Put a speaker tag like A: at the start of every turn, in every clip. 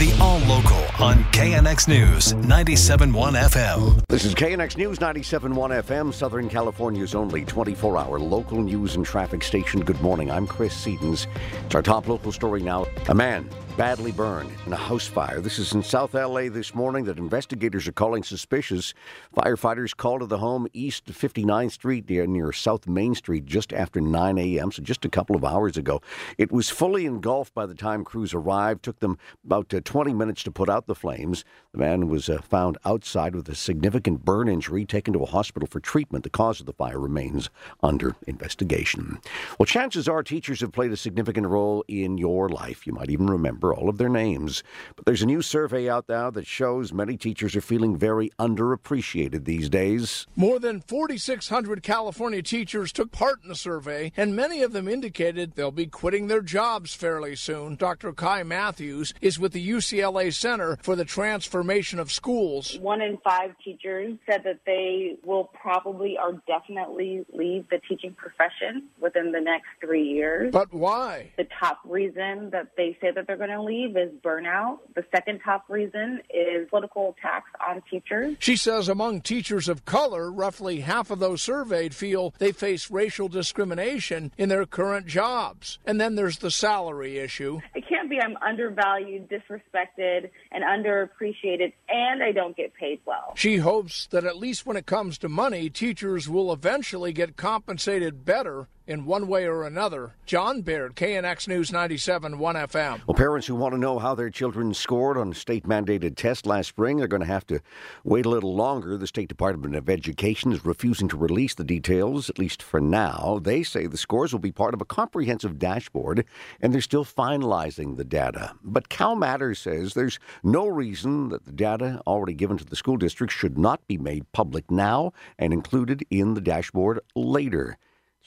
A: The All Local on KNX News 97.1 FM.
B: This is KNX News 97.1 FM, Southern California's only 24 hour local news and traffic station. Good morning. I'm Chris Sedens. It's our top local story now. A man badly burned in a house fire. This is in South LA this morning that investigators are calling suspicious. Firefighters called to the home east 59th Street near South Main Street just after 9 a.m., so just a couple of hours ago. It was fully engulfed by the time crews arrived. Took them about uh, 20 minutes to put out the flames. The man was uh, found outside with a significant burn injury, taken to a hospital for treatment. The cause of the fire remains under investigation. Well, chances are teachers have played a significant role in your life. You might even remember all of their names. But there's a new survey out now that shows many teachers are feeling very underappreciated these days.
C: More than 4,600 California teachers took part in the survey, and many of them indicated they'll be quitting their jobs fairly soon. Dr. Kai Matthews is with the UCLA Center for the Transformation of Schools.
D: One in five teachers said that they will probably or definitely leave the teaching profession within the next three years.
C: But why?
D: The top reason that they say that they're going leave is burnout. The second top reason is political attacks on teachers.
C: She says among teachers of color, roughly half of those surveyed feel they face racial discrimination in their current jobs. And then there's the salary issue.
D: It can't be I'm undervalued, disrespected, and underappreciated, and I don't get paid well.
C: She hopes that at least when it comes to money, teachers will eventually get compensated better in one way or another. John Baird, KNX News 97 1 FM.
B: Well, parents who want to know how their children scored on state mandated tests last spring are going to have to wait a little longer. The State Department of Education is refusing to release the details, at least for now. They say the scores will be part of a comprehensive dashboard, and they're still finalizing the data. But Cal Matters says there's no reason that the data already given to the school district should not be made public now and included in the dashboard later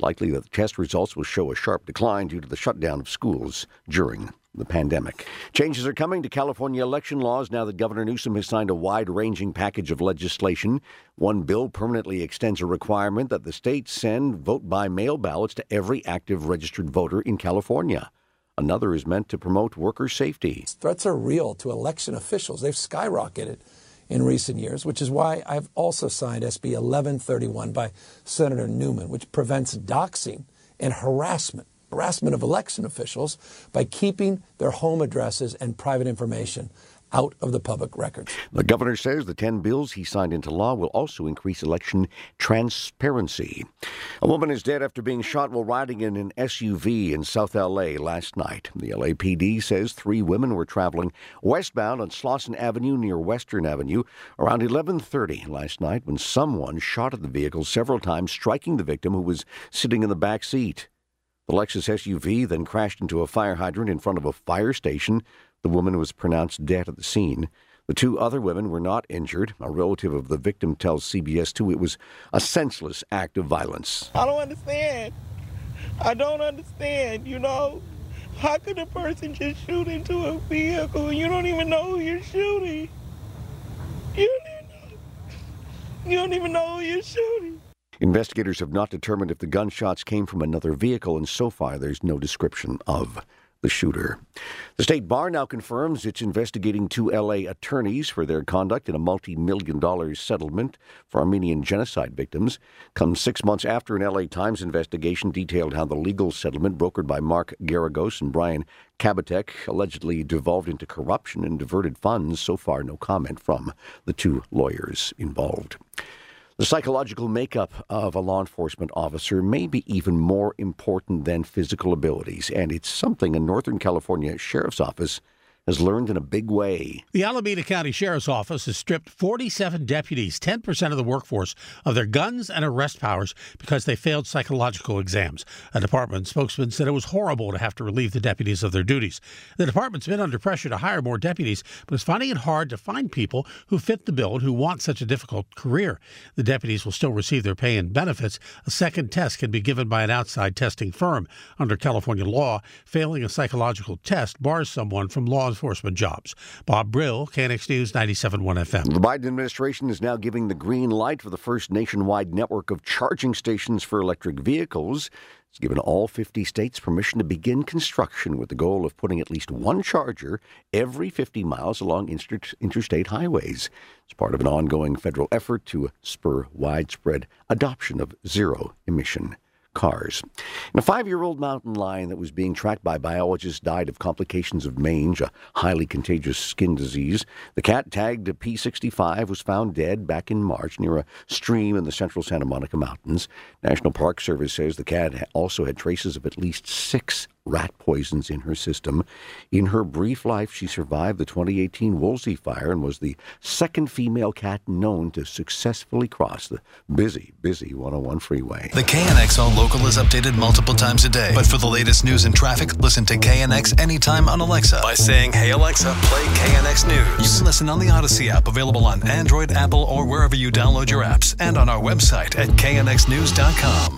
B: likely that the test results will show a sharp decline due to the shutdown of schools during the pandemic. Changes are coming to California election laws now that Governor Newsom has signed a wide ranging package of legislation. One bill permanently extends a requirement that the state send vote by mail ballots to every active registered voter in California. Another is meant to promote worker safety.
E: Threats are real to election officials. They've skyrocketed in recent years, which is why I've also signed SB 1131 by Senator Newman, which prevents doxing and harassment, harassment of election officials by keeping their home addresses and private information out of the public records.
B: The governor says the 10 bills he signed into law will also increase election transparency. A woman is dead after being shot while riding in an SUV in South LA last night. The LAPD says three women were traveling westbound on Slauson Avenue near Western Avenue around 11:30 last night when someone shot at the vehicle several times, striking the victim who was sitting in the back seat. The Lexus SUV then crashed into a fire hydrant in front of a fire station. The woman was pronounced dead at the scene. The two other women were not injured. A relative of the victim tells CBS 2 it was a senseless act of violence.
F: I don't understand. I don't understand, you know. How could a person just shoot into a vehicle you don't even know who you're shooting? You don't even know, you don't even know who you're shooting.
B: Investigators have not determined if the gunshots came from another vehicle, and so far there's no description of the shooter. The state bar now confirms it's investigating two LA attorneys for their conduct in a multi million dollar settlement for Armenian genocide victims. Comes six months after an LA Times investigation detailed how the legal settlement brokered by Mark Geragos and Brian Kabateck allegedly devolved into corruption and diverted funds. So far, no comment from the two lawyers involved. The psychological makeup of a law enforcement officer may be even more important than physical abilities, and it's something a Northern California Sheriff's Office has learned in a big way.
G: The Alameda County Sheriff's Office has stripped 47 deputies, 10% of the workforce, of their guns and arrest powers because they failed psychological exams. A department spokesman said it was horrible to have to relieve the deputies of their duties. The department's been under pressure to hire more deputies, but is finding it hard to find people who fit the bill and who want such a difficult career. The deputies will still receive their pay and benefits. A second test can be given by an outside testing firm. Under California law, failing a psychological test bars someone from law enforcement jobs. Bob Brill, KNX News 97.1 FM.
B: The Biden administration is now giving the green light for the first nationwide network of charging stations for electric vehicles. It's given all 50 states permission to begin construction with the goal of putting at least one charger every 50 miles along inter- interstate highways. It's part of an ongoing federal effort to spur widespread adoption of zero emission cars. And a five year old mountain lion that was being tracked by biologists died of complications of mange, a highly contagious skin disease. The cat, tagged P65, was found dead back in March near a stream in the central Santa Monica Mountains. National Park Service says the cat also had traces of at least six rat poisons in her system. In her brief life, she survived the 2018 Woolsey fire and was the second female cat known to successfully cross the busy, busy 101 freeway.
A: The KNX All Local is updated multiple times a day. But for the latest news and traffic, listen to KNX anytime on Alexa by saying, Hey Alexa, play KNX News. You can listen on the Audacy app, available on Android, Apple, or wherever you download your apps, and on our website at knxnews.com.